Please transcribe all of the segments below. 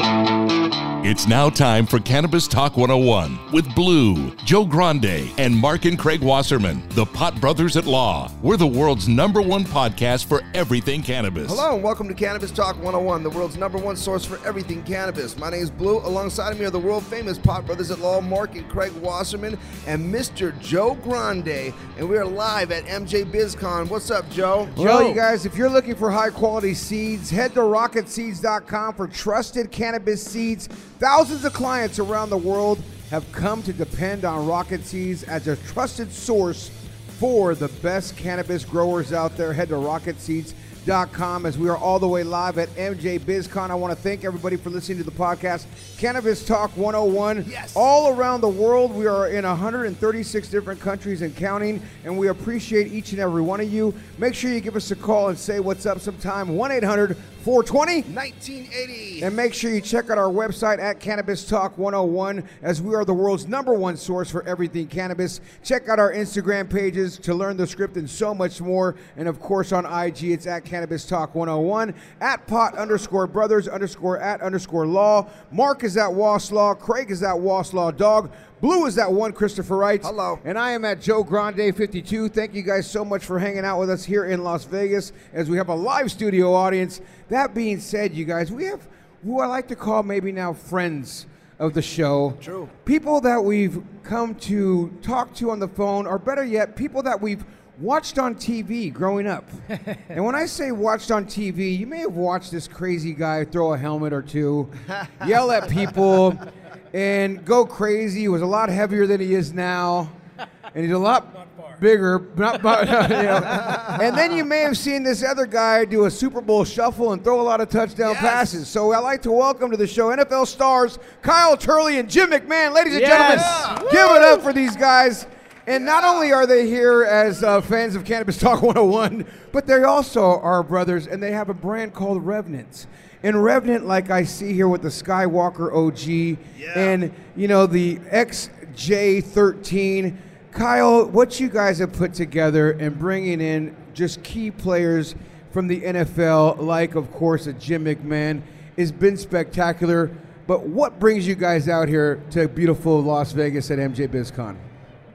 Thank you. It's now time for Cannabis Talk 101 with Blue, Joe Grande, and Mark and Craig Wasserman, the Pot Brothers at Law. We're the world's number one podcast for everything cannabis. Hello and welcome to Cannabis Talk 101, the world's number one source for everything cannabis. My name is Blue. Alongside of me are the world famous Pot Brothers at Law, Mark and Craig Wasserman, and Mr. Joe Grande. And we are live at MJ BizCon. What's up, Joe? Well, you guys, if you're looking for high quality seeds, head to rocketseeds.com for trusted cannabis seeds. Thousands of clients around the world have come to depend on Rocket Seeds as a trusted source for the best cannabis growers out there. Head to rocketseeds.com as we are all the way live at MJ BizCon. I want to thank everybody for listening to the podcast, Cannabis Talk 101. Yes. All around the world, we are in 136 different countries and counting, and we appreciate each and every one of you. Make sure you give us a call and say what's up sometime. 1 800 420 1980. and make sure you check out our website at Cannabis Talk 101 as we are the world's number one source for everything cannabis. Check out our Instagram pages to learn the script and so much more. And of course on IG, it's at Cannabis Talk 101, at pot underscore brothers underscore at underscore law. Mark is at Waslaw. Craig is at Waslaw Dog. Blue is that one, Christopher Wright. Hello. And I am at Joe Grande 52. Thank you guys so much for hanging out with us here in Las Vegas as we have a live studio audience. That being said, you guys, we have who I like to call maybe now friends of the show. True. People that we've come to talk to on the phone, or better yet, people that we've watched on TV growing up. and when I say watched on TV, you may have watched this crazy guy throw a helmet or two, yell at people, and go crazy. He was a lot heavier than he is now, and he's a lot bigger. Not, but, you know. And then you may have seen this other guy do a Super Bowl shuffle and throw a lot of touchdown Yes. passes. So I'd like to welcome to the show NFL stars Kyle Turley and Jim McMahon. Ladies and Yes. gentlemen, give it up for these guys. And not only are they here as uh, fans of Cannabis Talk 101, but they also are brothers, and they have a brand called Revenant. And Revenant, like I see here with the Skywalker OG, and you know the XJ13. Kyle, what you guys have put together and bringing in just key players from the NFL, like of course a Jim McMahon, has been spectacular. But what brings you guys out here to beautiful Las Vegas at MJ BizCon?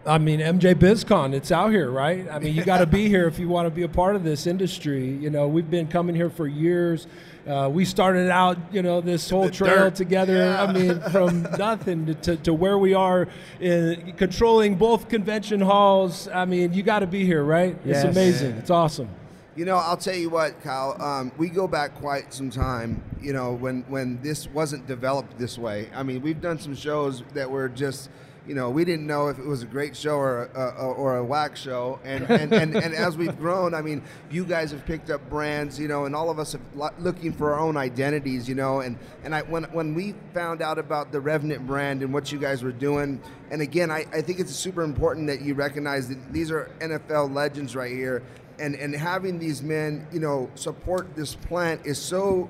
I mean, MJ BizCon, it's out here, right? I mean, you got to be here if you want to be a part of this industry. You know, we've been coming here for years. Uh, we started out, you know, this whole trail dirt. together. I mean, from nothing to, to, to where we are, in controlling both convention halls. I mean, you got to be here, right? Yes. It's amazing. It's awesome. You know, I'll tell you what, Kyle. Um, we go back quite some time. You know, when when this wasn't developed this way. I mean, we've done some shows that were just, you know, we didn't know if it was a great show or a, or a whack show. And and, and and as we've grown, I mean, you guys have picked up brands, you know, and all of us are looking for our own identities, you know. And and I when when we found out about the Revenant brand and what you guys were doing, and again, I, I think it's super important that you recognize that these are NFL legends right here and and having these men, you know, support this plant is so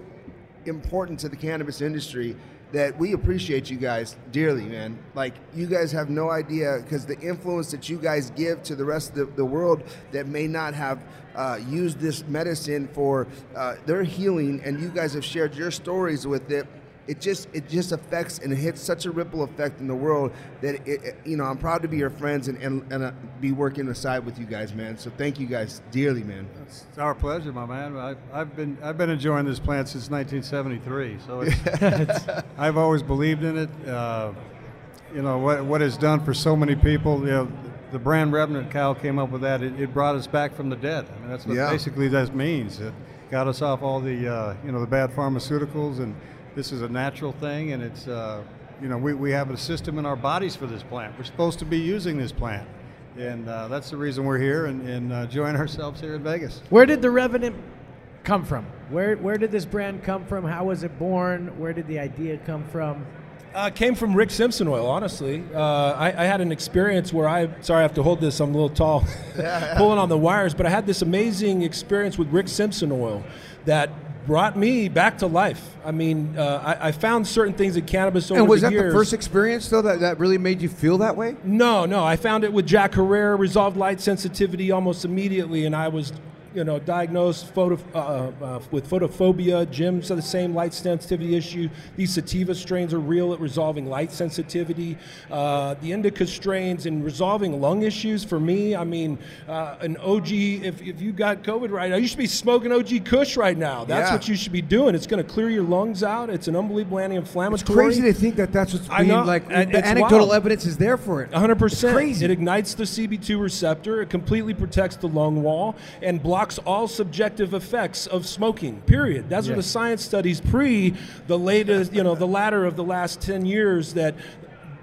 important to the cannabis industry. That we appreciate you guys dearly, man. Like you guys have no idea because the influence that you guys give to the rest of the, the world that may not have uh, used this medicine for uh, their healing, and you guys have shared your stories with it it just it just affects and hits such a ripple effect in the world that it, it, you know I'm proud to be your friends and and, and uh, be working aside with you guys, man. So thank you guys dearly, man. It's our pleasure, my man. I've, I've been I've been enjoying this plant since 1973, so it's, I've always believed in it. Uh, you know what what it's done for so many people. You know, the brand Revenant Cal came up with that. It, it brought us back from the dead. I mean, that's what Yeah. basically that means. It got us off all the uh, you know the bad pharmaceuticals and this is a natural thing and it's uh, you know we, we have a system in our bodies for this plant we're supposed to be using this plant and uh, that's the reason we're here and, and uh, enjoying ourselves here in vegas Where did the Revenant come from? Where where did this brand come from? How was it born? Where did the idea come from? Uh, came from Rick Simpson oil, honestly. Uh, I, I had an experience where I, sorry, I have to hold this, I'm a little tall, pulling on the wires, but I had this amazing experience with Rick Simpson oil that brought me back to life. I mean, uh, I, I found certain things in cannabis over the years. And was the that years. the first experience though that, that really made you feel that way? No, no. I found it with Jack Herer, resolved light sensitivity almost immediately, and I was, you know, diagnosed photo, uh, uh, with photophobia. Jim's the same light sensitivity issue. These sativa strains are real at resolving light sensitivity. Uh, the indica strains in resolving lung issues for me. I mean, uh, an OG. If, if you got COVID right now, you should be smoking OG Kush right now. That's Yeah. what you should be doing. It's going to clear your lungs out. It's an unbelievable anti-inflammatory. It's crazy to think that that's what's I being like. The anecdotal wild. evidence is there for it. 100%. It's crazy. It ignites the CB2 receptor. It completely protects the lung wall and blocks all subjective effects of smoking. Period. That's what the science studies pre the latest, you know, the latter of the last 10 years that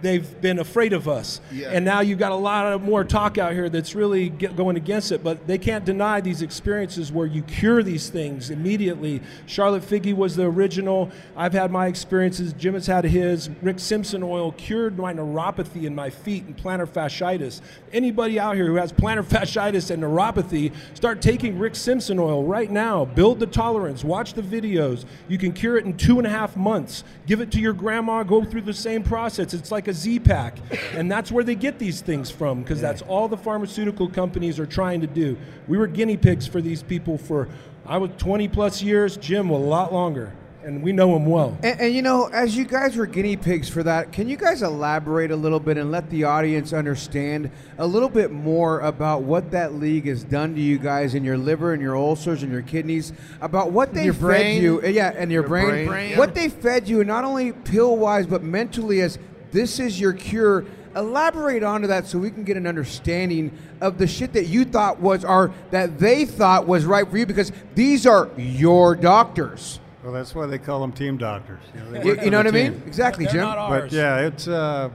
they've been afraid of us. Yeah. And now you've got a lot of more talk out here that's really going against it, but they can't deny these experiences where you cure these things immediately. Charlotte Figi was the original. I've had my experiences. Jim has had his. Rick Simpson oil cured my neuropathy in my feet and plantar fasciitis. Anybody out here who has plantar fasciitis and neuropathy, start taking Rick Simpson oil right now. Build the tolerance. Watch the videos. You can cure it in two and a half months. Give it to your grandma. Go through the same process. It's like a Z pack, and that's where they get these things from because that's all the pharmaceutical companies are trying to do. We were guinea pigs for these people for I was 20 plus years. Jim a lot longer, and we know him well. And, and you know, as you guys were guinea pigs for that, can you guys elaborate a little bit and let the audience understand a little bit more about what that league has done to you guys in your liver and your ulcers and your kidneys, about what they Your fed brain. you, yeah, and your, Your brain, brain, what they fed you, not only pill wise but mentally as this is your cure. Elaborate onto that so we can get an understanding of the shit that you thought was or that they thought was right for you because these are your doctors. well that's why they call them team doctors you know, You, you know what I mean? Exactly, They're Jim. not ours. But yeah, it's uh,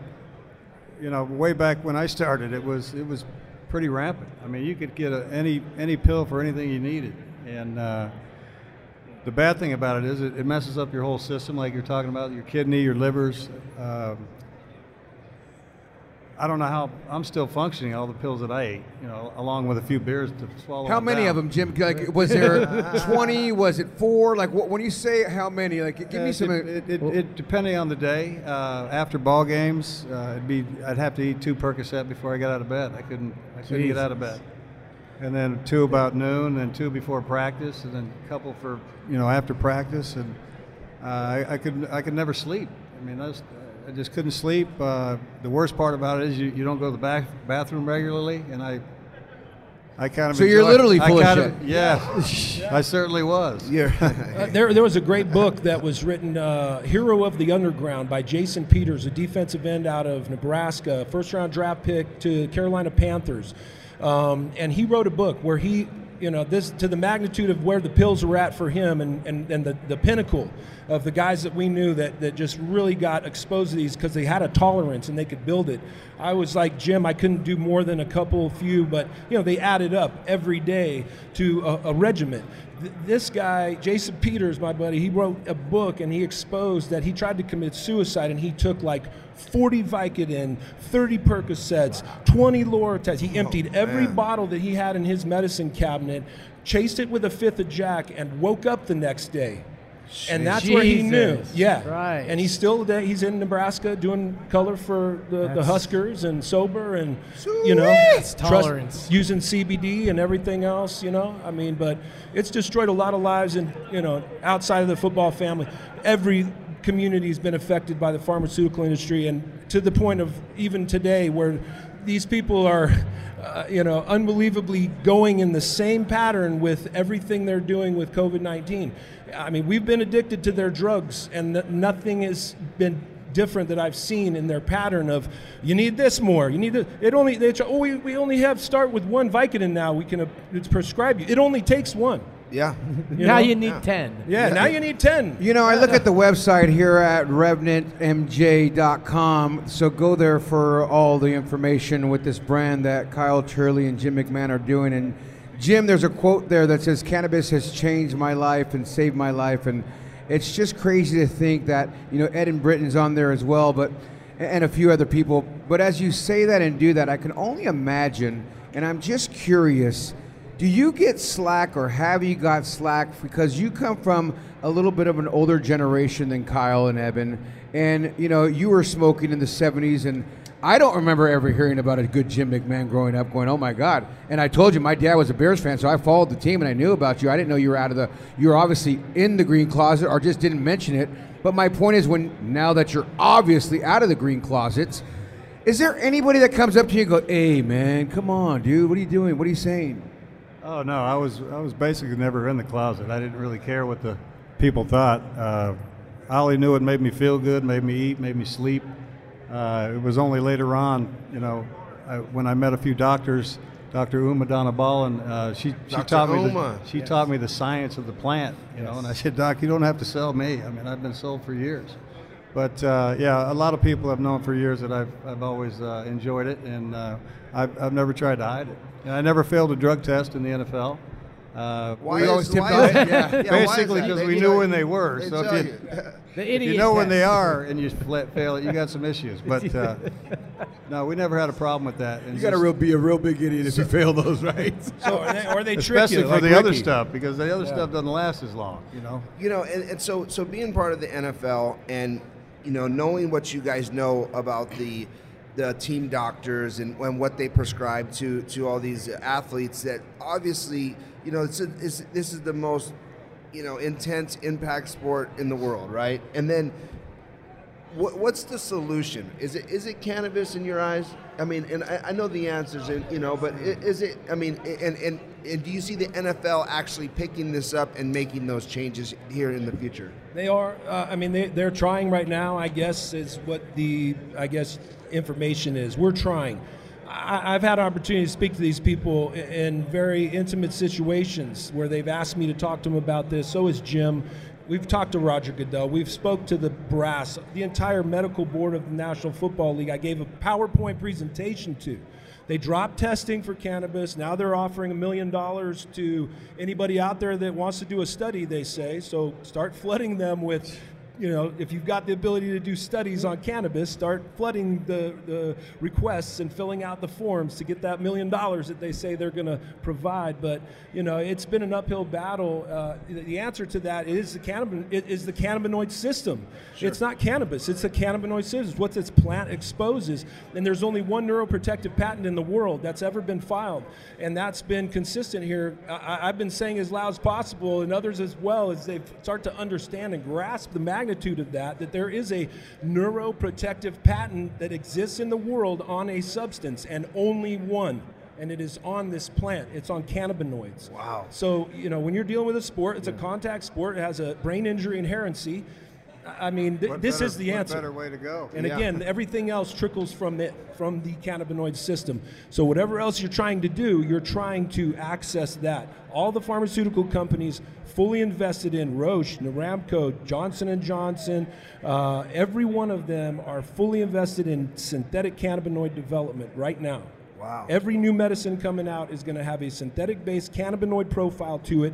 you know way back when I started, it was it was pretty rampant. I mean, you could get a, any any pill for anything you needed, and uh, the bad thing about it is it, it messes up your whole system, like you're talking about your kidney, your livers. Um, I don't know how I'm still functioning. All the pills that I ate, you know, along with a few beers to swallow. How many down. of them, Jim? Like, was there twenty? Was it four? Like, what, when you say how many, like, give Uh, me some. It, it, it, it- depending on the day. Uh, after ball games, uh, it'd be I'd have to eat two Percocet before I got out of bed. I couldn't I couldn't get out of bed. And then two about noon, and two before practice, and then a couple for you know after practice, and uh, I, I could I could never sleep. I mean, that's, I just couldn't sleep. Uh, the worst part about it is you, you don't go to the bath, bathroom regularly, and I. I kind of So you're literally I full of kind shit. Yeah, I certainly was. You're Uh, there, there was a great book that was written, uh, "Hero of the Underground" by Jason Peters, a defensive end out of Nebraska, first-round draft pick to Carolina Panthers, um, and he wrote a book where he, you know, this to the magnitude of where the pills were at for him, and and, and the, the pinnacle of the guys that we knew that that just really got exposed to these because they had a tolerance and they could build it. I was like Jim, I couldn't do more than a couple, few, but you know, they added up every day to a, a regiment th- this guy, Jason Peters, my buddy, he wrote a book and he exposed that he tried to commit suicide and he took like 40 Vicodin, 30 Percocets, 20 Lortabs. He oh, emptied every bottle that he had in his medicine cabinet, chased it with a fifth of Jack, and woke up the next day. And that's where he knew. Yeah, Right. And he's still. He's in Nebraska doing color for the, the Huskers and sober and you know That's trust- tolerance. using CBD and everything else. You know, I mean, but it's destroyed a lot of lives and you know outside of the football family. Every community has been affected by the pharmaceutical industry, and to the point of even today where these people are. Uh, you know, unbelievably going in the same pattern with everything they're doing with COVID 19. I mean, we've been addicted to their drugs, and nothing has been different that I've seen in their pattern of you need this more, you need this. It only they oh we, we only have start with one Vicodin now. We can uh, prescribe you. It only takes one. Yeah. You now know? you need ten. yeah, Now you need ten. You know, I look at the website here at RevenantMJ.com, so go there for all the information with this brand that Kyle Turley and Jim McMahon are doing. And Jim, there's a quote there that says, "Cannabis has changed my life and saved my life," and it's just crazy to think that you know Eben Britton's on there as well, but and a few other people. But as you say that and do that, I can only imagine, and I'm just curious. Do you get slack or have you got slack? Because you come from a little bit of an older generation than Kyle and Evan and you know you were smoking in the 70s and I don't remember ever hearing about a good Jim McMahon growing up going oh my god. And I told you my dad was a Bears fan so I followed the team and I knew about you. I didn't know you were out of the you were obviously in the green closet or just didn't mention it. But my point is when now that you're obviously out of the green closets is there anybody that comes up to you and go hey man come on dude what are you doing? What are you saying Oh no, I was I was basically never in the closet. I didn't really care what the people thought. Uh, I only knew it made me feel good, made me eat, made me sleep. Uh, it was only later on, you know, I, when I met a few doctors, Dr. Uma Dhanabalan, uh, she she Dr. taught me Uma, the, she taught me the science of the plant, you know. And I said, Doc, you don't have to sell me. I mean, I've been sold for years. But uh, yeah, a lot of people have known for years that I've, I've always uh, enjoyed it, and uh, I've, I've never tried to hide it. And I never failed a drug test in the NFL. Uh, Why we is- always tipped off- yeah, yeah, basically because we knew when they were. they so if you, you. The if you know when they are and you fail it, you got some issues. But uh, no, we never had a problem with that. And You got to be a real big idiot if you fail those, right? So, or they, or they trick especially you, for like the other stuff because the other stuff doesn't last as long. You know. You know, and, and so so being part of the NFL and you know knowing what you guys know about the the team doctors and, and what they prescribe to to all these athletes that obviously you know it's, a, it's this is the most you know intense impact sport in the world, right? And then what, what's the solution? Is it is it cannabis in your eyes? I mean, and I, I know the answers, and you know, but is it? I mean, and, and and do you see the NFL actually picking this up and making those changes here in the future? They are. Uh, I mean, they, they're trying right now. I guess is what the I guess information is. We're trying. I, I've had opportunity to speak to these people in very intimate situations where they've asked me to talk to them about this. So is Jim. We've talked to Roger Goodell. We've spoke to the brass, the entire medical board of the National Football League. I gave a PowerPoint presentation to. They dropped testing for cannabis. Now they're offering a million dollars to anybody out there that wants to do a study, they say. So start flooding them with, you know, if you've got the ability to do studies on cannabis, start flooding the, the requests and filling out the forms to get that million dollars that they say they're going to provide. But, you know, it's been an uphill battle. Uh, the- answer to that is the, cannabis, it is the cannabinoid system. It's not cannabis, it's the cannabinoid system. It's what this plant exposes. And there's only one neuroprotective patent in the world that's ever been filed. And that's been consistent here. I, I've been saying as loud as possible, and others as well, as they start to understand and grasp the magnitude of that, that there is a neuroprotective patent that exists in the world on a substance, and only one. And it is on this plant. It's on cannabinoids. Wow. So, you know, when you're dealing with a sport, it's a contact sport. It has a brain injury inherency. I mean, th- this better- is the answer. better way to go? And Yeah. again, everything else trickles from it, from the cannabinoid system. So whatever else you're trying to do, you're trying to access that. All the pharmaceutical companies fully invested in Roche, Naramco, Johnson and Johnson, uh, every one of them are fully invested in synthetic cannabinoid development right now. Wow. Every new medicine coming out is going to have a synthetic based cannabinoid profile to it,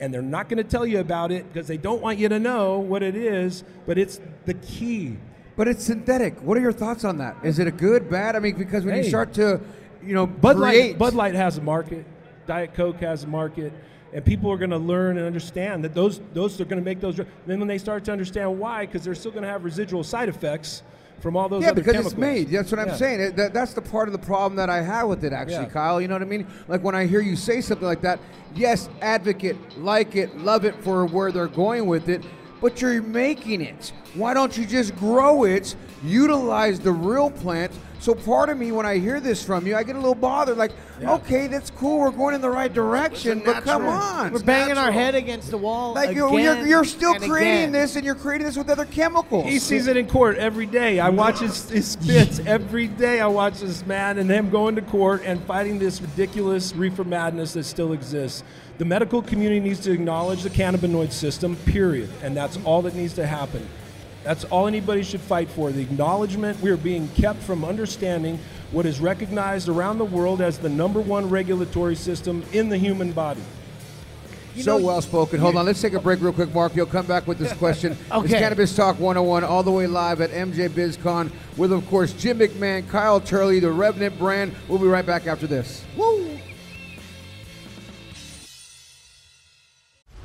and they're not going to tell you about it because they don't want you to know what it is, but it's the key. But it's synthetic. What are your thoughts on that? Is it a good, bad? I mean, because when you start to, you know, Bud create, Light, Bud Light has a market. Diet Coke has a market. And people are going to learn and understand that those those are going to make those. Then when they start to understand why, because they're still going to have residual side effects from all those yeah, other because chemicals. it's made. That's what I'm Yeah. saying. It- that, that's the part of the problem that I have with it, actually, Yeah. Kyle. You know what I mean? Like when I hear you say something like that, yes, advocate, like it, love it for where they're going with it, but you're making it. Why don't you just grow it, utilize the real plant? So part of me, when I hear this from you, I get a little bothered. Like, okay, that's cool. We're going in the right direction, but come on. We're banging our head against the wall. Like you're, again you're, you're still and creating again. this, and you're creating this with other chemicals. He sees it in court every day. I watch his, his spits every day. I watch this man and him going to court and fighting this ridiculous reefer madness that still exists. The medical community needs to acknowledge the cannabinoid system, period. And that's all that needs to happen. That's all anybody should fight for. The acknowledgement we are being kept from understanding what is recognized around the world as the number one regulatory system in the human body. so well spoken. Hold on, let's take a break real quick, Mark. You'll come back with this question. It's Cannabis Talk 101, all the way live at MJ BizCon with, of course, Jim McMahon, Kyle Turley, the Revenant brand. We'll be right back after this. Woo!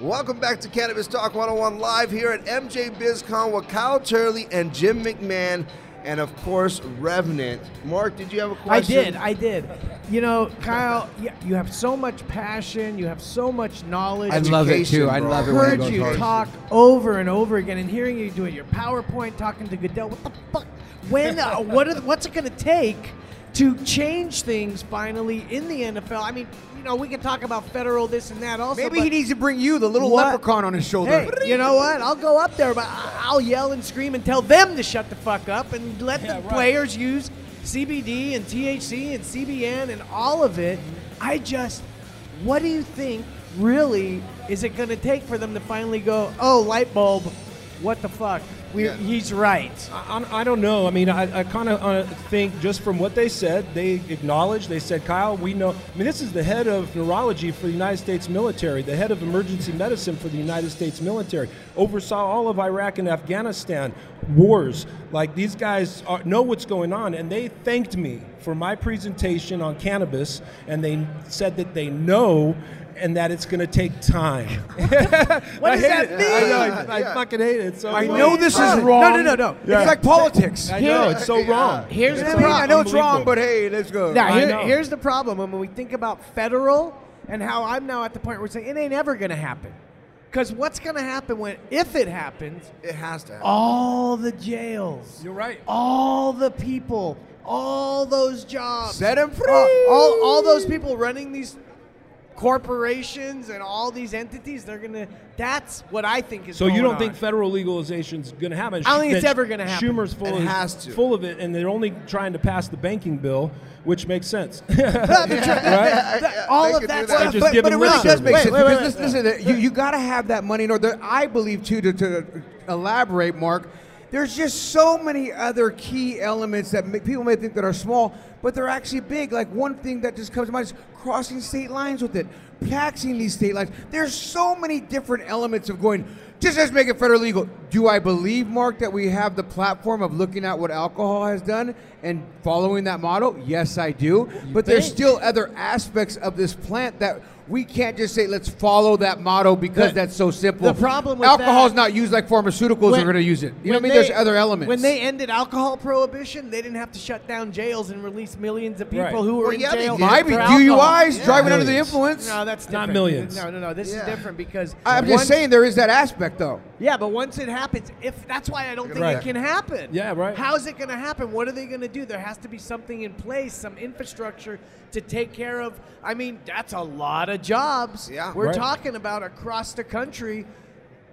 Welcome back to Cannabis Talk 101 live here at MJ BizCon with Kyle Turley and Jim McMahon, and of course Revenant. Mark, did you have a question? I did. I did. You know, Kyle, you, have so much passion. You have so much knowledge. I love it too. I love it heard you talk over and over again, and hearing you do it, your PowerPoint, talking to Goodell. What the fuck? When? Uh, what? Are, what's it going to take to change things finally in the NFL? I mean, you know, we can talk about federal this and that. Also, Maybe he needs to bring you, the little What? leprechaun on his shoulder. Hey, you know what? I'll go up there, but I- I'll yell and scream and tell them to shut the fuck up and let the players use CBD and THC and CBN and all of it. I just, what do you think really is it going to take for them to finally go, oh, light bulb, what the fuck? We Yeah. He's right. I, I don't know. I mean, I, I kind of uh, think just from what they said, they acknowledged. They said, Kyle, we know. I mean, this is the head of neurology for the United States military, the head of emergency medicine for the United States military, oversaw all of Iraq and Afghanistan wars. Like these guys are, know what's going on, and they thanked me for my presentation on cannabis, and they said that they know and that it's going to take time. What I does hate that it. mean? I, know, I, I fucking hate it. So I much. know this is wrong. No, wrong. no, no, no. It's like politics. I know it's so wrong. Here's It's the problem. I know it's wrong, but hey, let's go. Now, here- here's the problem when we think about federal and how I'm now at the point where we're saying it ain't ever going to happen. Because what's going to happen when, if it happens, It has to happen. all the jails, You're right. all the people, all those jobs, Set 'em free. all, all, all those people running these corporations and all these entities, they're going to, that's what I think is So you don't on. think federal legalization is going to happen? I don't think it's ever gonna happen. Schumer's full, It of, has to. full of it, and they're only trying to pass the banking bill, which makes sense. right? all of could that stuff. Just but, but it really does service. make Wait, sense wait, wait, because listen, listen, you, you got to have that money in order. I believe too to, to elaborate, Mark. There's just so many other key elements that may, people may think that are small, but they're actually big. Like one thing that just comes to mind is crossing state lines with it, taxing these state lines. There's so many different elements of going. Just let's make it federal legal. Do I believe, Mark, that we have the platform of looking at what alcohol has done and following that model? Yes, I do. But there's still other aspects of this plant that we can't just say let's follow that motto because The- that's so simple. the problem with alcohol is that- not used like pharmaceuticals When- are going to use it. You know what I when mean? There's other elements. When they ended alcohol prohibition, they didn't have to shut down jails and release millions of people Right. who were Well, in yeah, jail. did. might be for alcohol. DUIs, driving under the influence. No, that's Not millions. No, no, no. This Yeah. is different because I'm once- just saying there is that aspect though. Yeah, but once it happens, if that's why I don't think Right. it can happen. Yeah, right. How is it going to happen? What are they going to do? There has to be something in place, some infrastructure to take care of. I mean, that's a lot of jobs. Yeah. We're Right. talking about across the country.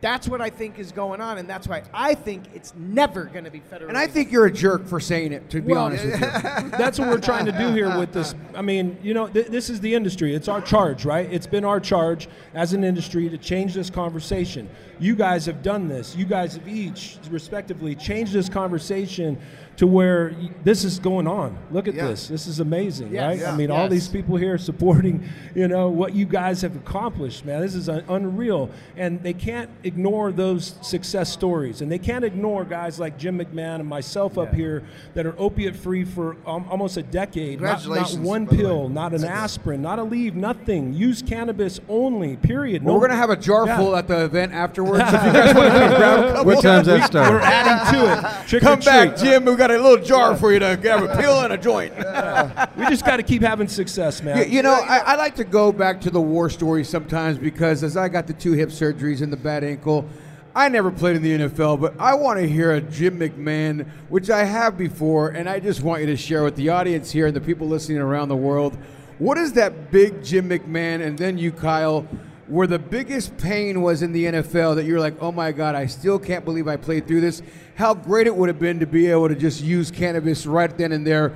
That's what I think is going on, and that's why I think it's never going to be federal. And I think you're a jerk for saying it. To be Well, honest with you. That's what we're trying to do here with this. I mean, you know, th- this is the industry. It's our charge, right? It's been our charge as an industry to change this conversation. You guys have done this. You guys have each, respectively, changed this conversation to where this is going on. Look at Yeah. this. This is amazing, Yes. right? Yeah. I mean, all these people here supporting, you know, what you guys have accomplished, man. This is unreal. And they can't ignore those success stories. And they can't ignore guys like Jim McMahon and myself up here that are opiate free for um, almost a decade. Not- Not, one by the way. pill, not an aspirin, not Aleve, nothing. Use cannabis only, period. Well, No- we're gonna have a jar Yeah. full at the event afterwards. if you guys want to come grab a couple. What time's that start? We're adding to it. Trick Come or back. Jim. We got a little jar for you to grab a pill and a joint. We just got to keep having success, man. You, you know, I, I like to go back to the war story sometimes because as I got the two hip surgeries and the bad ankle, I never played in the NFL, but I want to hear a Jim McMahon, which I have before, and I just want you to share with the audience here and the people listening around the world. What is that big Jim McMahon, and then you, Kyle, where the biggest pain was in the NFL that you're like, oh my God, I still can't believe I played through this? How great it would have been to be able to just use cannabis right then and there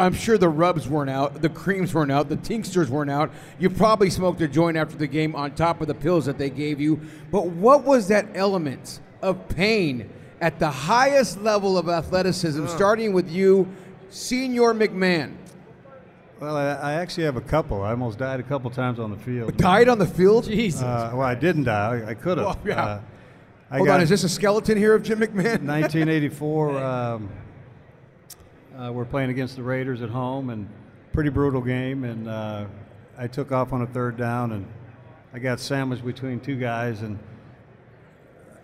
I'm sure the rubs weren't out, the creams weren't out, the tinctures weren't out. You probably smoked a joint after the game on top of the pills that they gave you. But what was that element of pain at the highest level of athleticism, starting with you, Senior McMahon? Well, I, I actually have a couple. I almost died a couple times on the field. Died on the field? Jesus. Uh, well, I didn't die. I, I could have. Well, yeah. uh, I Hold got on, is this a skeleton here of Jim McMahon? 1984. Um, uh, we're playing against the Raiders at home, and pretty brutal game. And uh, I took off on a third down, and I got sandwiched between two guys, and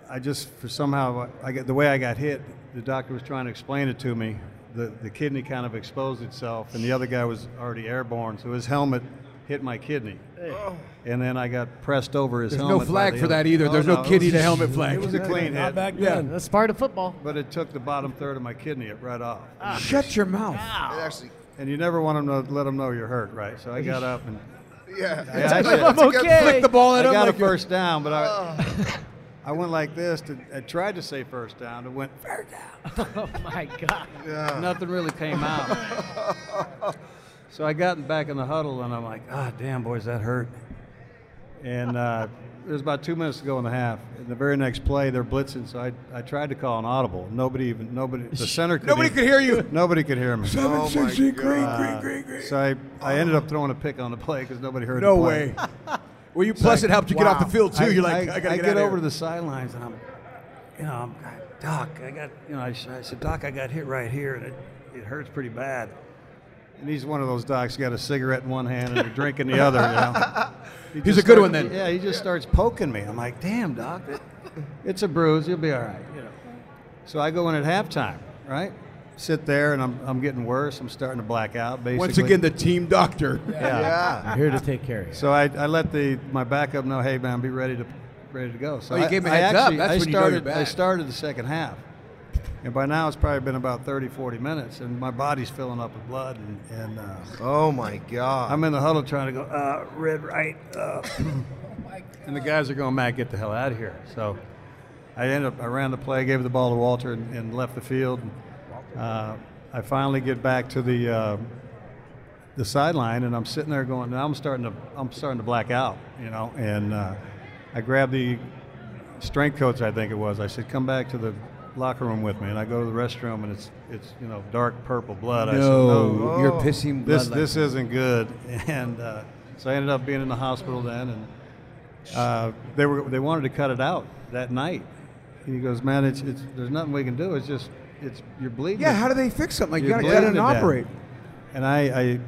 I just for somehow I get the way I got hit. The doctor was trying to explain it to me. The the kidney kind of exposed itself, and the other guy was already airborne, so his helmet hit my kidney. Oh. And then I got pressed over his helmet. There's no flag the for that either. There's no it kidney was- to helmet flag. It was a clean Not hit. back Yeah. then. That's part of football. But it took the bottom third of my kidney right off. Ah. Shut your mouth. It actually, And you never want them to let them know you're hurt, right? So I got up and yeah. I, actually, I'm okay. Flick the ball I at him. got like a first down, but I, oh. I went like this. To, I tried to say first down. It went third down. Oh my God. Nothing really came out. so I got back in the huddle and I'm like, ah, damn, boys, that hurt. And uh, there was about two minutes to go in the half. In the very next play, they're blitzing, so I, I tried to call an audible. Nobody even nobody the center could Nobody even- could hear you. Nobody could hear me. Oh my Uh, God. so I, I ended up throwing a pick on the play because nobody heard No the play. way. Well, you plus it helped you get off the field too. You're like, I, gotta I get, get, over to the sidelines and I'm, you know, I'm, Doc, I got, you know, I, said, Doc, I got hit right here and it, it hurts pretty bad. And he's one of those docs. Got a cigarette in one hand and a drink in the other. You know. He He's a good one then. Yeah, he just starts poking me. I'm like, damn, doc, it- it's a bruise. You'll be all right. You know. So I go in at halftime, right? Sit there, and I'm, I'm getting worse. I'm starting to black out. Basically. Once again, the team doctor. yeah. I'm here to take care of you. So I, I let the my backup know, hey man, be ready to ready to go. So Oh, you I, gave him a I heads up. That's I when you know you're started I started the second half, and by now it's probably been about 30, 40 minutes, and my body's filling up with blood, and, and uh, Oh my God. I'm in the huddle trying to go uh, red right, uh, and the guys are going, Matt, get the hell out of here. So I ended up I ran the play, gave the ball to Walter, and, and left the field. Uh, I finally get back to the uh, the sideline, and I'm sitting there going, now I'm starting to I'm starting to black out, you know. And uh, I grabbed the strength coach, I think it was. I said, come back to the locker room with me, and I go to the restroom, and it's it's you know dark purple blood. I said, No, no, you're pissing blood. this like this isn't good. And uh, so I ended up being in the hospital then, and uh, they were they wanted to cut it out that night. He goes, man, it's, it's there's nothing we can do. It's just it's you're bleeding. Yeah, how do they fix something? Like you You're gotta cut it and operate. And I, I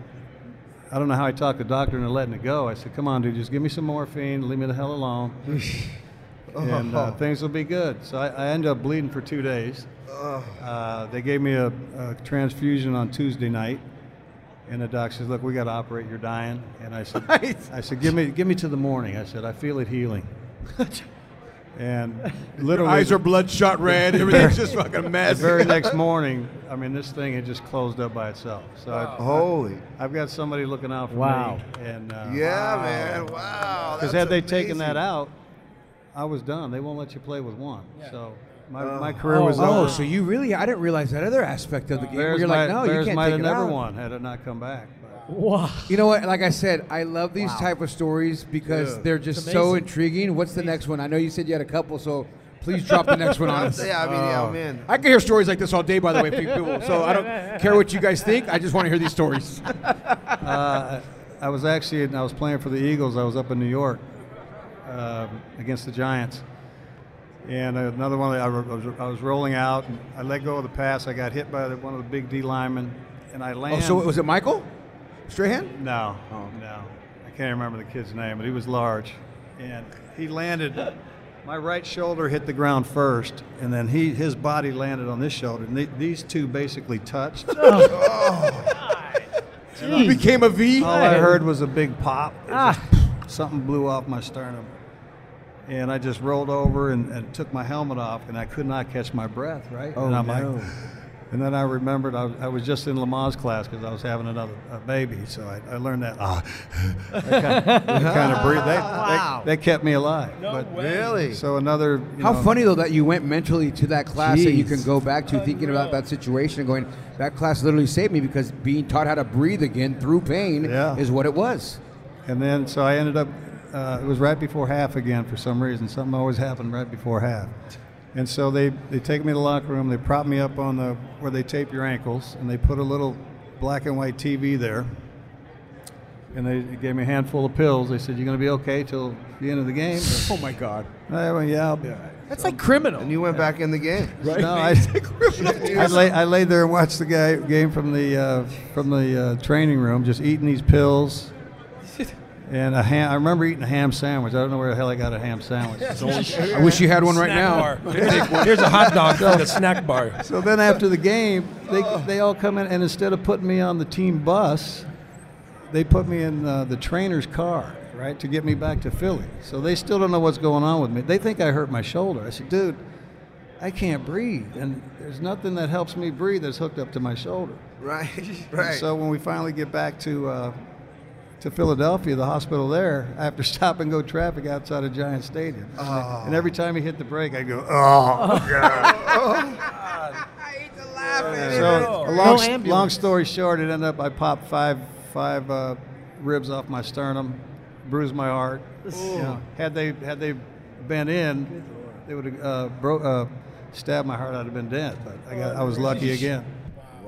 I don't know how I talked the doctor into letting it go. I said, come on, dude, just give me some morphine, leave me the hell alone, and uh, things will be good. So I, I ended up bleeding for two days. Uh, they gave me a, a transfusion on Tuesday night. And the doc says, "Look, we got to operate. You're dying." And I said. "I said, give me, give me to the morning." I said, "I feel it healing." and literally, Eyes are bloodshot red. Everything's just fucking a the mess. very next morning, I mean, this thing had just closed up by itself. So I, Holy. I've got somebody looking out for Wow. me. And uh, Yeah, man. Wow. because had they taken that out, I was done. They won't let you play with one. So my, Uh, my career Oh, was Oh, over. so you really? I didn't realize that other aspect of the game. Where you're might, like, no, you can't might take have it never out. won had it not come back. But Wow. You know what? Like I said, I love these type of stories because Yeah. they're just so intriguing. What's the next one? I know you said you had a couple, so please drop the next one on us. Yeah, I mean, yeah, I'm. I can hear stories like this all day, by the way, people. So I don't care what you guys think. I just want to hear these stories. uh, I was actually I was playing for the Eagles. I was up in New York um, against the Giants. And another one, I was, I was rolling out, and I let go of the pass. I got hit by the, one of the big D linemen, and I landed. oh, landed. so was it Michael Strahan? No, no. I can't remember the kid's name, but he was large. And he landed, my right shoulder hit the ground first, and then he his body landed on this shoulder. And the- these two basically touched. Oh. oh. It became a V. All I heard was a big pop. Ah. Something blew off my sternum. And I just rolled over and, and took my helmet off, and I could not catch my breath, right? Oh, and I'm no. like, and then I remembered I, was- I was just in Lamaze class because I was having another a baby, so I, I learned that. Ah, that kind of breathe. They, Wow. they, they kept me alive. No but, way. Really? So another. you How know, funny though that you went mentally to that class that you can go back to thinking about that situation and going, that class literally saved me because being taught how to breathe again through pain Yeah. is what it was. And then, so I ended up, uh, it was right before half again for some reason. Something always happened right before half. And so they, they take me to the locker room, they prop me up on the, where they tape your ankles, and they put a little black and white TV there. And they gave me a handful of pills. They said, You're going to be okay till the end of the game? Oh my God. I went, Yeah, I'll be all right. That's like criminal. And you went back in the game. No, I, I, lay, I laid there and watched the guy game from the uh, from the uh, training room, just eating these pills. And a ham, I remember eating a ham sandwich. I don't know where the hell I got a ham sandwich. I wish you had one right Snack now. bar. Here's a hot dog from the snack bar. so then after the game, they, they all come in, and instead of putting me on the team bus, they put me in uh, the trainer's car, right, to get me back to Philly. So they still don't know what's going on with me. They think I hurt my shoulder. I said, dude, I can't breathe, and there's nothing that helps me breathe that's hooked up to my shoulder. Right. And Right. So when we finally get back to uh, to Philadelphia, the hospital there, I have to stop and go traffic outside of Giant Stadium. Oh. And every time he hit the brake, I'd go, oh, God. So a No long, ambulance. long story short, it ended up I popped five five uh, ribs off my sternum, bruised my heart. You know, had they had they been in, they would have uh, bro- uh, stabbed my heart. I'd have been dead. But I got I was lucky again.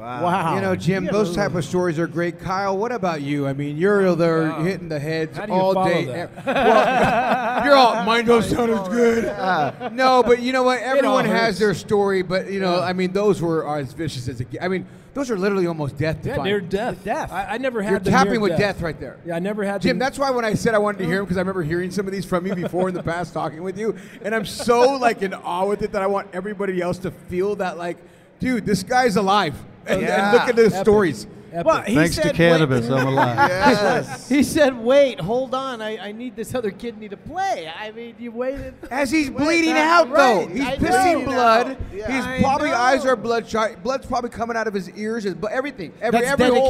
Wow. Wow. You know, Jim, Yeah. those type of stories are great. Kyle, what about you? I mean, you're oh, there Wow. hitting the heads How do you all day. that? Well, you're all, mine don't sound as good. Ah. no, but you know what? Everyone has their story, but you know, I mean, those were are as vicious as it. I mean, those are literally almost death Yeah, defying. near death. Death. I, I never had You're the tapping near with death right there. Yeah, I never had Jim, the, that's why when I said I wanted to hear him because I remember hearing some of these from you before in the past talking with you, and I'm so like in awe with it that I want everybody else to feel that like, dude, this guy's alive, and, and look at his Epic. stories. Epic. Well, he Thanks said, to cannabis, I'm alive. Yes. He said, "Wait, hold on. I, I need this other kidney to play." I mean, you waited. As he's bleeding that- out, though, right, he's I pissing know. blood. Yeah. He's I probably eyes are bloodshot. Blood's probably coming out of his ears. His, but everything, every That's every hole.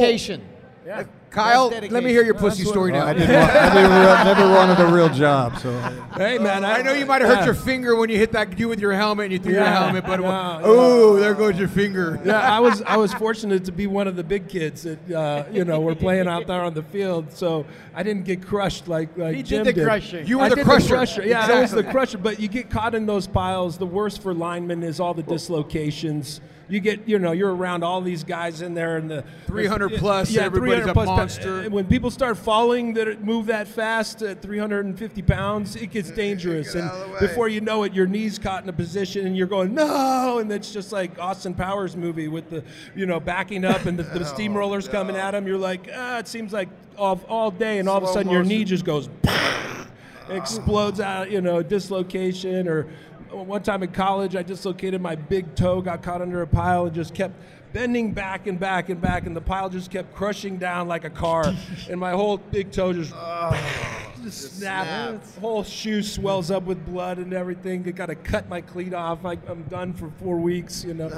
Dedication. yeah. Kyle, let me hear your pussy story now. I didn't. Want, I didn't re- never wanted a real job, so Hey man, I know you might have hurt yeah. your finger when you hit that dude with your helmet and you threw your helmet, but No, oh, there goes your finger. Yeah, I was I was fortunate to be one of the big kids that uh, you know were playing out there on the field, so I didn't get crushed like, like He did Jim the crushing. You were I the did crusher. Yeah, I was the crusher. But you get caught in those piles. The worst for linemen is all the dislocations. You get, you know, you're around all these guys in there, and the 300 plus, Yeah, everybody's 300 a plus. But, monster. When people start falling that move that fast at 350 pounds, it gets dangerous. Get And out of the way. before you know it, your knees caught in a position, and you're going no, and it's just like Austin Powers movie with the, you know, backing up and the, the steamrollers coming at him. You're like, ah, it seems like all, all day, and all of a Slow sudden your knee just goes, explodes out, you know, dislocation. Or one time in college, I dislocated my big toe, got caught under a pile, and just kept bending back and back and back, and the pile just kept crushing down like a car, and my whole big toe just. Just snap. snapped. Whole shoe swells up with blood and everything. I got to cut my cleat off. I, I'm done for four weeks, you know.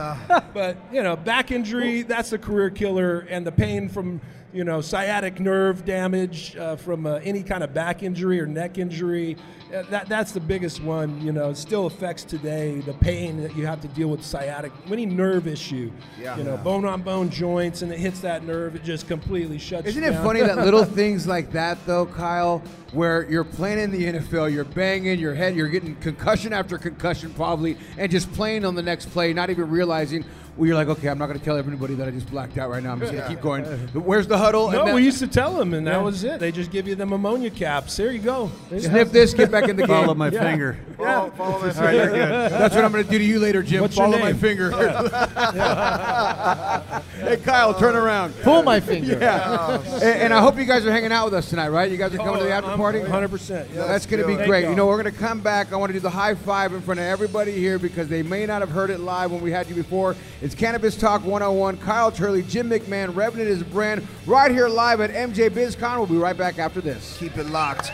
but you know, back injury that's a career killer, and the pain from you know sciatic nerve damage uh, from uh, any kind of back injury or neck injury. uh, That that's the biggest one. You know, it still affects today. The pain that you have to deal with sciatic, any nerve issue. Yeah. You know, bone on bone joints, and it hits that nerve, it just completely shuts. Isn't it down. funny that little things like that, though, Kyle, where you're playing in the NFL, you're banging your head, you're getting concussion after concussion, probably, and just playing on the next play, not even realizing. Well, you're like, okay, I'm not going to tell everybody that I just blacked out right now. I'm just going to keep going. Where's the huddle? No, And then- we used to tell them, and that was it. They just give you them ammonia caps. There you go. There sniff this, get back in the game. follow my finger. Follow, follow my All right, you're good. That's what I'm going to do to you later, Jim. What's your Follow my finger. hey, Kyle, turn around. Pull my finger. Yeah. Oh. and, and I hope you guys are hanging out with us tonight, right? You guys are coming to the oh, after party? 100%. Yeah. That's going to be great. Thank You know, we're going to come back. I want to do the high five in front of everybody here because they may not have heard it live when we had you before. It's Cannabis Talk 101. Kyle Turley, Jim McMahon, Revenant is a brand, right here live at MJ BizCon. We'll be right back after this. Keep it locked.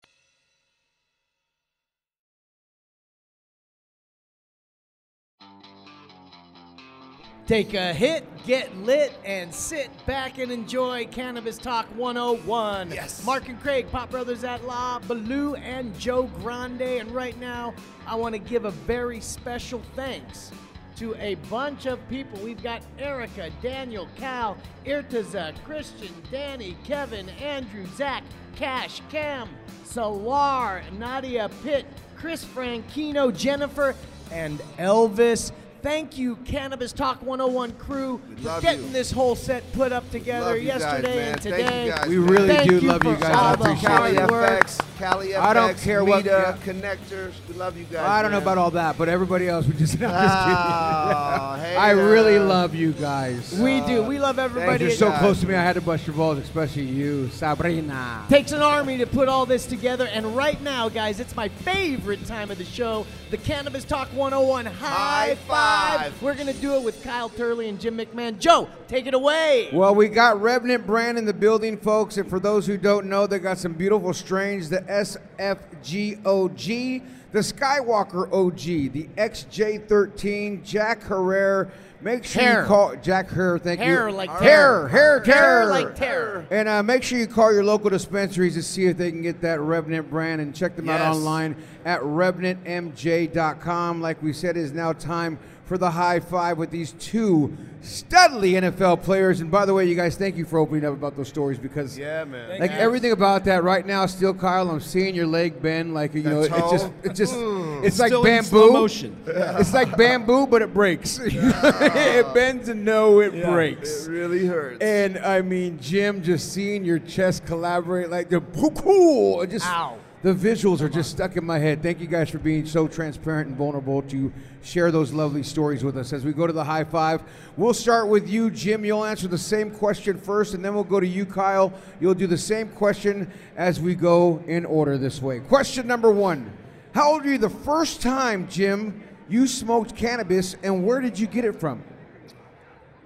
Take a hit, get lit, and sit back and enjoy Cannabis Talk 101. Yes. Mark and Craig, Pot Brothers at Law, Baloo, and Joe Grande. And right now, I want to give a very special thanks to a bunch of people. We've got Erica, Daniel, Cal, Irtaza, Christian, Danny, Kevin, Andrew, Zach, Cash, Cam, Salar, Nadia Pitt, Chris Franchino, Jennifer, and Elvis. Thank you, Cannabis Talk 101 crew, for getting you. this whole set put up together Love you guys, yesterday man. and Thank today. you guys, We really Thank do you love you guys. all I the appreciate hard it. Cali. FX, Cali FX, I don't care what- Media, yeah. connectors. We love you guys. I don't know about all that, but everybody else, we just. I'm just Oh, hey I really there. love you guys. We do. We love everybody. You're so guys. close to me. I had to bust your balls, especially you, Sabrina. Takes an army to put all this together, and right now, guys, it's my favorite time of the show the Cannabis Talk 101 High, High five. Five. We're going to do it with Kyle Turley and Jim McMahon. Joe, take it away. Well, we got Revenant brand in the building, folks. And for those who don't know, they got some beautiful strains the SFV OG, the Skywalker OG, the XJ13, Jack Herrera. Make sure Hair. you call Jack Herrera. Thank Hair you. like hair, terror. hair, Hair terror. like terror. And uh, make sure you call your local dispensaries to see if they can get that Revenant brand and check them out online at revenantmj.com. Like we said, it is now time for the high five with these two studly NFL players. And by the way, you guys, thank you for opening up about those stories because Yeah, man. like everything about that right now, still, Kyle, I'm seeing your leg bend like you know, it's toe? just, it's just, mm. it's like Still in bamboo. slow motion. It's like bamboo, but it breaks. it bends and no, it breaks. It really hurts. And I mean, Jim, just seeing your chest collaborate like the cool, it just Ow. The visuals are just stuck in my head. Thank you guys for being so transparent and vulnerable to share those lovely stories with us. As we go to the high five, we'll start with you, Jim. You'll answer the same question first, and then we'll go to you, Kyle. You'll do the same question as we go in order this way. Question number one: How old were you the first time, Jim, you smoked cannabis, and where did you get it from?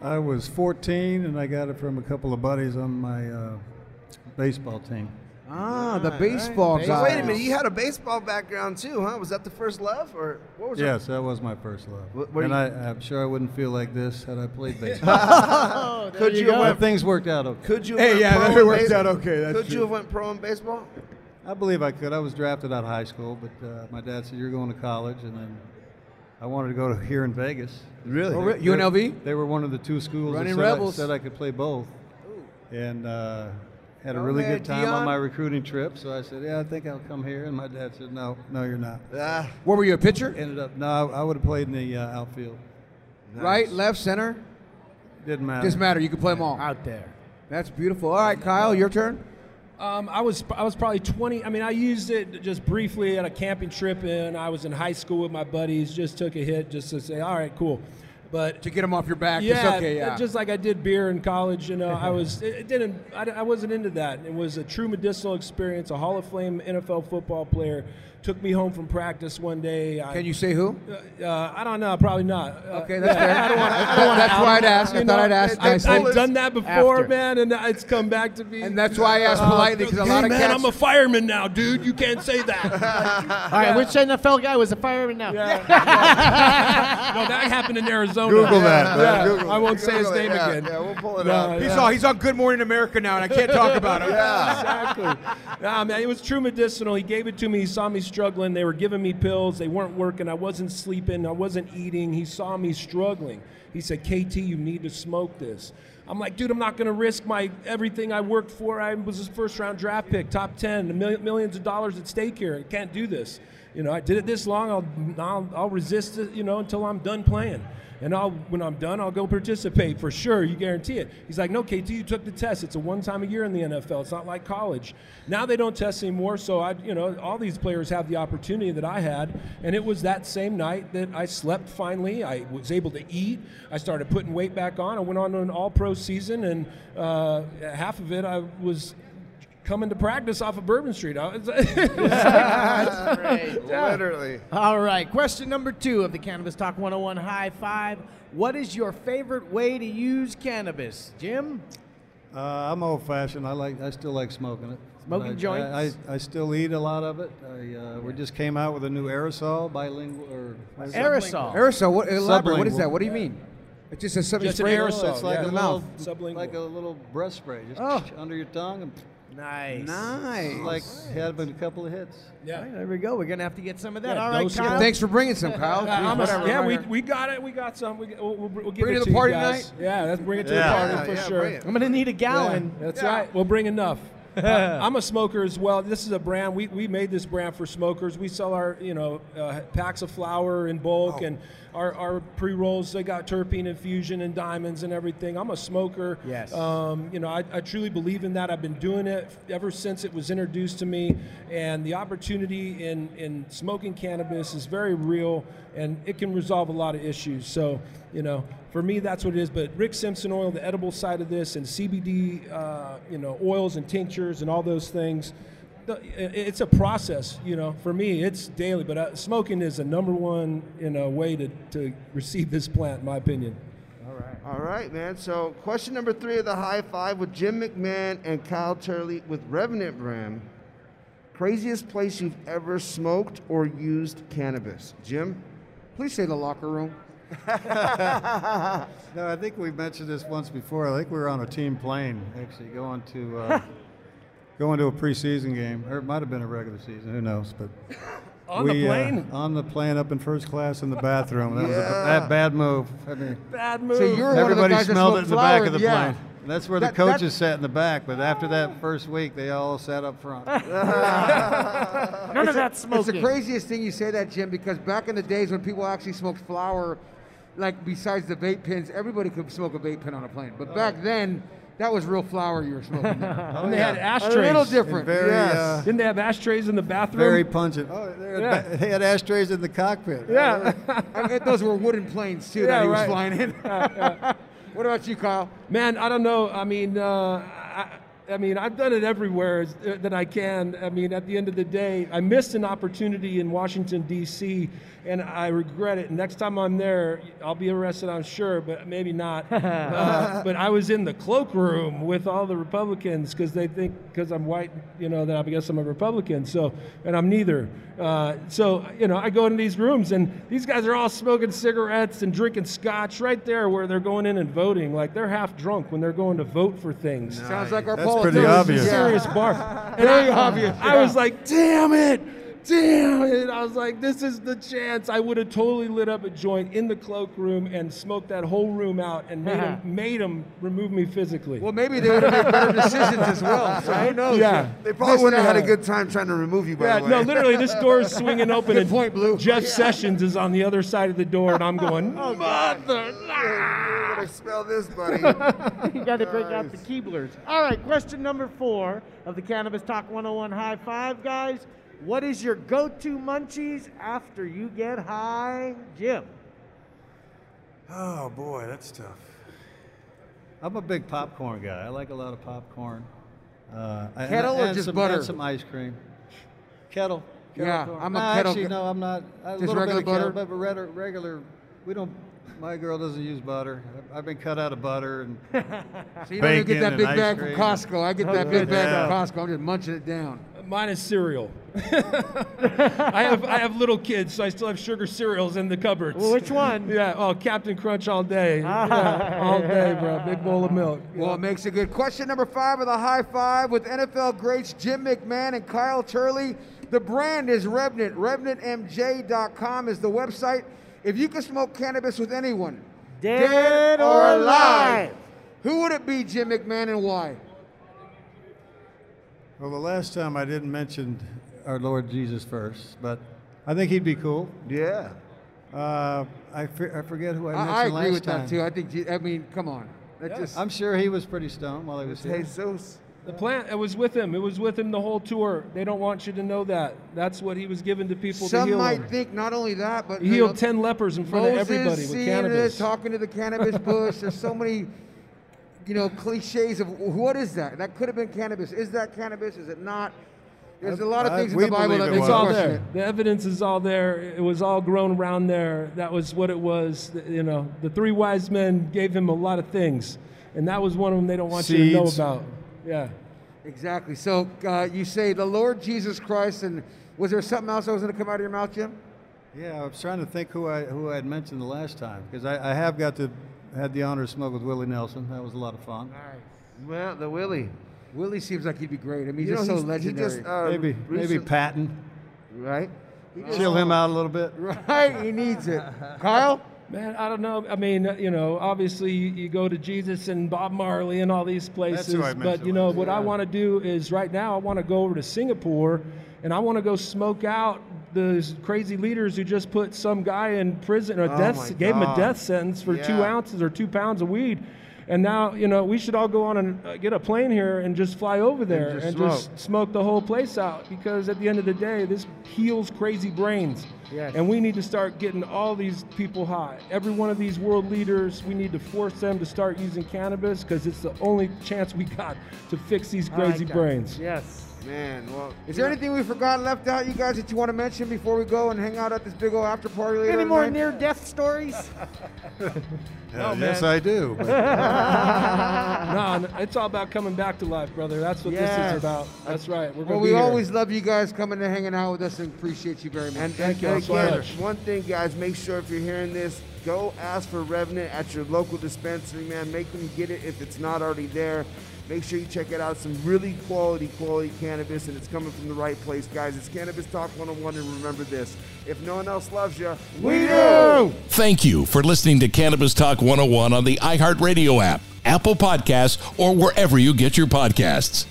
I was 14 and I got it from a couple of buddies on my uh, baseball team. Ah, the baseball Base- guy. Wait a minute, you had a baseball background too, huh? Was that the first love, or what was Yes, that was my first love. What- what and you- I, I'm sure I wouldn't feel like this had I played baseball. Oh, Could you you have went, things worked out okay. Could you? Hey, have yeah, went that pro in worked baseball? out okay, that's could you have went pro in baseball? I believe I could. I was drafted out of high school, but uh, my dad said, You're going to college. And then I wanted to go to here in Vegas. Really? Oh, re- UNLV? They were one of the two schools Running that said, Rebels. I, said I could play both. And uh, had a really good time Deion. on my recruiting trip. So I said, Yeah, I think I'll come here. And my dad said, No, no, you're not. Ah, Where were you, a pitcher? Ended up, no, I, I would have played in the uh, outfield. Right, left, center? Didn't matter. Doesn't matter. You can play them all. Out there. That's beautiful. All right, Kyle, your turn. Um, I was I was probably 20. I mean, I used it just briefly at a camping trip, and I was in high school with my buddies. Just took a hit just to say, all right, cool. But To get them off your back. yeah, It's okay, yeah. just like I did beer in college. You know, I was it, it didn't. I, I wasn't into that. It was a true medicinal experience. A Hall of Fame NFL football player took me home from practice one day. I, Can you say who? Uh, I don't know. Probably not. Uh, Okay, that's fair. I don't want. I That's why I'd ask. I You thought know, I'd ask I, I've done that before, After. man, and it's come back to me. And that's why I asked politely because a Hey, lot of man, cats. I'm a fireman now, dude. You can't say that. All right, which NFL guy was a fireman now? no, that happened in Arizona. Google that. Yeah, Google I won't say his Google it. name Yeah, again. yeah, we'll pull it No, up. he's, yeah. on, he's on Good Morning America now, and I can't talk about him. exactly. Nah, man, it was true medicinal. He gave it to me. He saw me struggling. They were giving me pills. They weren't working. I wasn't sleeping. I wasn't eating. He saw me struggling. He said, "KT, you need to smoke this." I'm like, dude, I'm not going to risk my everything I worked for. I was his first round draft pick, top ten, a million, millions of dollars at stake here. I can't do this. You know, I did it this long. I'll, I'll, I'll resist it. You know, until I'm done playing. And I'll when I'm done, I'll go participate for sure. You guarantee it." He's like, "No, KT, you took the test. It's a one time a year in the NFL. It's not like college. Now they don't test anymore. So I, you know, all these players have the opportunity that I had, and it was that same night that I slept finally. I was able to eat. I started putting weight back on. I went on an All Pro season, and uh, half of it I was coming to practice off of Bourbon Street. I was- That's great. Literally. All right. Question number two of the Cannabis Talk 101 High Five. What is your favorite way to use cannabis? Jim? Uh, I'm old fashioned. I like. I still like smoking it. Smoking I, joints? I, I, I still eat a lot of it. I, uh, we just came out with a new aerosol bilingual or what is? Aerosol. Aerosol. What, elaborate. What is that? What do you mean? It's just a something Just an spray aerosol. It's like yeah. a the little, mouth. Sublingual. like a little breath spray, just Oh. under your tongue, and Nice. Nice. like had a couple of hits. yeah. There we go. We're going to have to get some of that. Yeah, All right. Kyle. Thanks for bringing some, Kyle. Yeah, I'm Whatever, yeah, we, we got it. We got some. We, we'll, we'll, we'll give Bring it it to to the party you guys. tonight? Yeah, let's bring it to Yeah. the party Yeah, for yeah, sure. I'm going to need a gallon. That's right. We'll bring enough. Uh, I'm a smoker as well. This is a brand we, we made this brand for smokers. We sell our you know uh, packs of flower in bulk and our, our pre rolls. They got terpene infusion and diamonds and everything. I'm a smoker. Yes. Um, you know I, I truly believe in that. I've been doing it ever since it was introduced to me, and the opportunity in in smoking cannabis is very real, and it can resolve a lot of issues. So you know for me, that's what it is. But Rick Simpson oil, the edible side of this, and CBD, uh, you know, oils and tinctures and all those things. The- It's a process, you know. For me, it's daily. But uh, smoking is the number one, you know, way to, to receive this plant, in my opinion. All right, man. So, question number three of the high five with Jim McMahon and Kyle Turley with Revenant Brand. Craziest place you've ever smoked or used cannabis? Jim? Please say the locker room. No, I think we mentioned this once before. I think we were on a team plane actually going to uh, going to a preseason game, or it might have been a regular season. Who knows? But On the we, uh, plane? on the plane, up in first class in the bathroom. That was a Yeah. that bad move. I mean, Bad move. So you're one of the everybody guys smelled smoked it in the back of the yeah. plane. And that's where That- the that- coaches sat in the back. But after that first week, they all sat up front. None of that smoking. It's the craziest thing you say that, Jim, because back in the days when people actually smoked flower, like besides the vape pins, everybody could smoke a vape pin on a plane. But back then, that was real flower you were smoking. there. and they had ashtrays. a little different. very, yes. uh, Didn't they have ashtrays in the bathroom? Very pungent. Oh, they had, Yeah. they had ashtrays in the cockpit. yeah. I mean, those were wooden planes too Yeah, that he was right. flying in. what about you, Kyle? Man, I don't know. I mean, uh, I, I mean, I've done it everywhere uh, that I can. I mean, at the end of the day, I missed an opportunity in Washington D.C. and I regret it. Next time I'm there, I'll be arrested, I'm sure, but maybe not. uh, but I was in the cloakroom with all the Republicans because they think because I'm white, you know, that I guess I'm a Republican. So, and I'm neither. Uh, so, you know, I go into these rooms and these guys are all smoking cigarettes and drinking scotch right there where they're going in and voting. Like they're half drunk when they're going to vote for things. Sounds like our That's politics. Oh, pretty obvious. Serious bar. Very obvious, I was like, damn it. Damn it. I was like, this is the chance. I would have totally lit up a joint in the cloakroom and smoked that whole room out and made uh-huh. him, made him remove me physically. Well, maybe they would have made better decisions as well. So who knows? yeah. They probably Listen, wouldn't have had a good time trying to remove you, by Yeah, the way. no, literally, this door is swinging open, Good and point, Baloo. Jeff Sessions is on the other side of the door, and I'm going, Oh, mother. You're gonna smell this, buddy. you got to break out the Keeblers. All right, question number four of the Cannabis Talk 101 High Five, guys. What is your go-to munchies after you get high, Jim? Oh boy, that's tough. I'm a big popcorn guy. I like a lot of popcorn. Uh, and- Kettle or and just some, butter? And some ice cream. Kettle. kettle Yeah, corn. I'm a no, kettle Actually, no, I'm not. A Just little regular bit of kettle, butter? but regular, regular. We don't. My girl doesn't use butter. I've- I've been cut out of butter and So you don't get that big ice bag from. Costco. I get that big bag Yeah. from Costco. I'm just munching it down. Mine is cereal. I have I have little kids, so I still have sugar cereals in the cupboards. Well, which one? Yeah, oh, Captain Crunch all day. Yeah, all day, bro. Big bowl of milk. Well, it makes it good. Question number five of the high five with NFL greats Jim McMahon and Kyle Turley. The brand is Revenant. RevenantMJ.com is the website. If you could smoke cannabis with anyone, Dead or alive? who would it be, Jim McMahon, and why? Well, the last time I didn't mention our Lord Jesus first, but I think he'd be cool. yeah. Uh, I, I forget who I I, mentioned I agree with time. that too. I think. I mean, come on. That Yeah. just. I'm sure he was pretty stoned while he was here. Jesus. The plant, it was with him. It was with him the whole tour. They don't want you to know that. That's what he was given to people to heal. Some heal might them. think not only that, but He healed know, 10 lepers in front Moses of everybody with seeing cannabis. It, talking to the cannabis bush. There's so many, you know, cliches of what is that? That could have been cannabis. Is that cannabis? Is it not? There's a lot of I- things in the Bible believe that it It's all there. The evidence is all there. It was all grown around there. That was what it was. You know, the three wise men gave him a lot of things, and that was one of them they don't want you to know about. Yeah. Exactly. So uh, you say the Lord Jesus Christ, and was there something else that was going to come out of your mouth, Jim? Yeah, I was trying to think who I who I had mentioned the last time because I, I have got to had the honor to smoke with Willie Nelson. That was a lot of fun. Well, the Willie. Willie seems like he'd be great. I mean, he's You know, just so he's- he legendary. just, uh, maybe maybe Patton. right? Chill him out a little bit. Right. He needs it. Kyle. Man, I don't know. I mean, you know, obviously you, you go to Jesus and Bob Marley and all these places, who I but you know last what I want to do is right now I want to go over to Singapore and I want to go smoke out those crazy leaders who just put some guy in prison or Oh death gave him a death sentence for two ounces or two pounds of weed. And now, you know, we should all go on and uh, get a plane here and just fly over there just and smoke. just smoke the whole place out because at the end of the day, this heals crazy brains. Yes. And we need to start getting all these people high. Every one of these world leaders, we need to force them to start using cannabis because it's the only chance we got to fix these I like crazy brains. Yes. Man, well. Is there anything we forgot left out, you guys, that you want to mention before we go and hang out at this big old after party later? Any more near-death stories? Uh, yes, I do. but- no, no, it's all about coming back to life, brother. That's what this is about. That's right. We're Well, gonna we here. always love you guys coming and hanging out with us and appreciate you very much. And, Thank and, you and again, one thing, guys, make sure if you're hearing this, go ask for Revenant at your local dispensary, man. Make them get it if it's not already there. Make sure you check it out. Some really quality, quality cannabis, and it's coming from the right place, guys. It's Cannabis Talk 101, and remember this: if no one else loves you, we do. Thank you for listening to Cannabis Talk 101 on the iHeartRadio app, Apple Podcasts, or wherever you get your podcasts.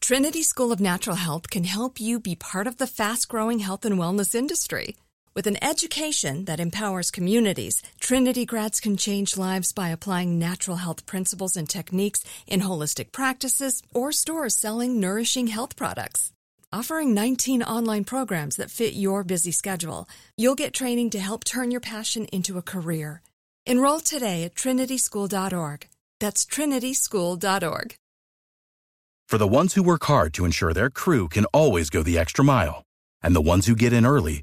Trinity School of Natural Health can help you be part of the fast growing health and wellness industry. With an education that empowers communities, Trinity grads can change lives by applying natural health principles and techniques in holistic practices or stores selling nourishing health products. Offering 19 online programs that fit your busy schedule, you'll get training to help turn your passion into a career. Enroll today at trinityschool.org. That's trinityschool.org. For the ones who work hard to ensure their crew can always go the extra mile, and the ones who get in early